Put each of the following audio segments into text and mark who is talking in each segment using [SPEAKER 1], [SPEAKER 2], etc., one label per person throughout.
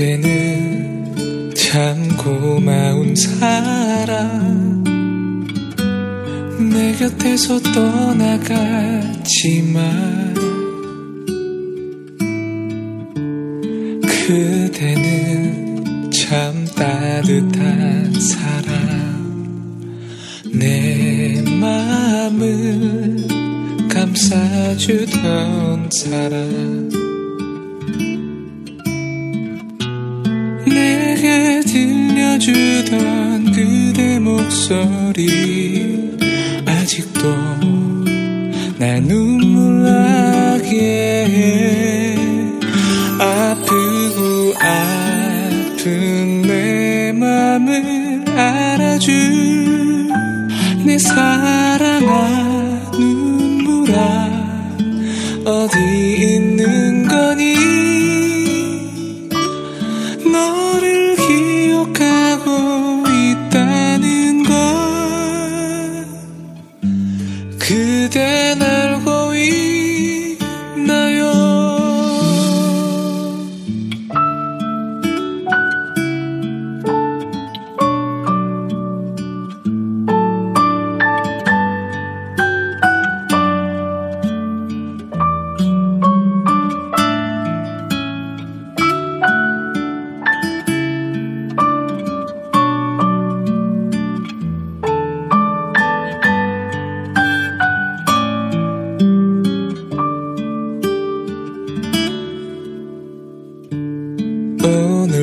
[SPEAKER 1] 그대는 참 고마운 사람. 내 곁에서 떠나갔지만 그대는 참 따뜻한 사람. 내 마음을 감싸주던 사람 들려주던 그대 목소리. 아직도 날 눈물 나게 해 아프고 아픈 내 맘을 알아줄 내 사랑아 눈물아 어디 알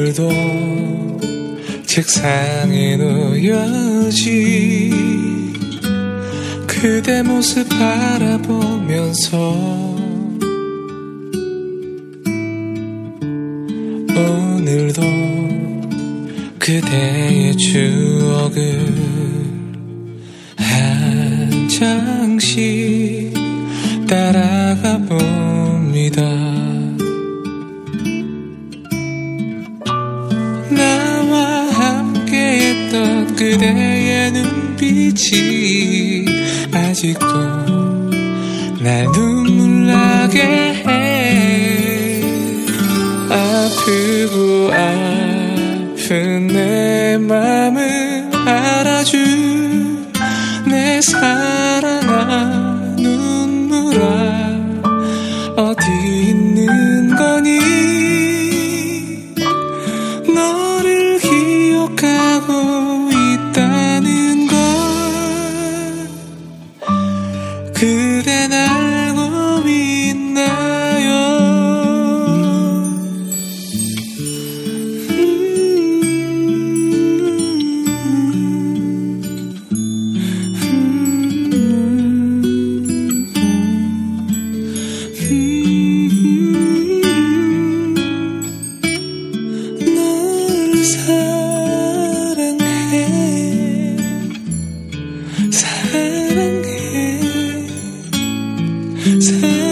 [SPEAKER 1] 오늘도 책상에 놓여진 그대 모습 바라보면서 오늘도 그대의 추억을 한 장씩 따라가 봅니다. 그대의 눈빛이 아직도 날 눈물 나게 해. 아프고 아픈 내 맘을 알아준 내사 사랑해. 사랑해. 사랑해.